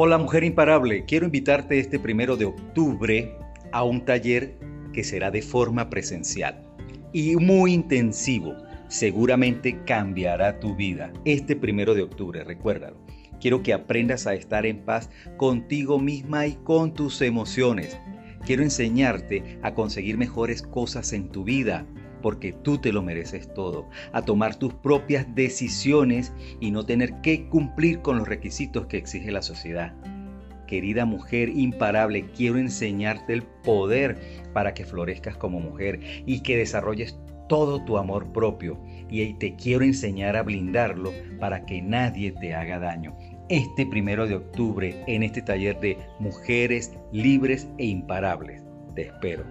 Hola mujer imparable, quiero invitarte este primero de octubre a un taller que será de forma presencial y muy intensivo. Seguramente cambiará tu vida. Este primero de octubre, recuérdalo. Quiero que aprendas a estar en paz contigo misma y con tus emociones. Quiero enseñarte a conseguir mejores cosas en tu vida, porque tú te lo mereces todo, a tomar tus propias decisiones y no tener que cumplir con los requisitos que exige la sociedad. Querida mujer imparable, quiero enseñarte el poder para que florezcas como mujer y que desarrolles todo tu amor propio. Y te quiero enseñar a blindarlo para que nadie te haga daño. Este primero de octubre en este taller de mujeres libres e imparables. Te espero.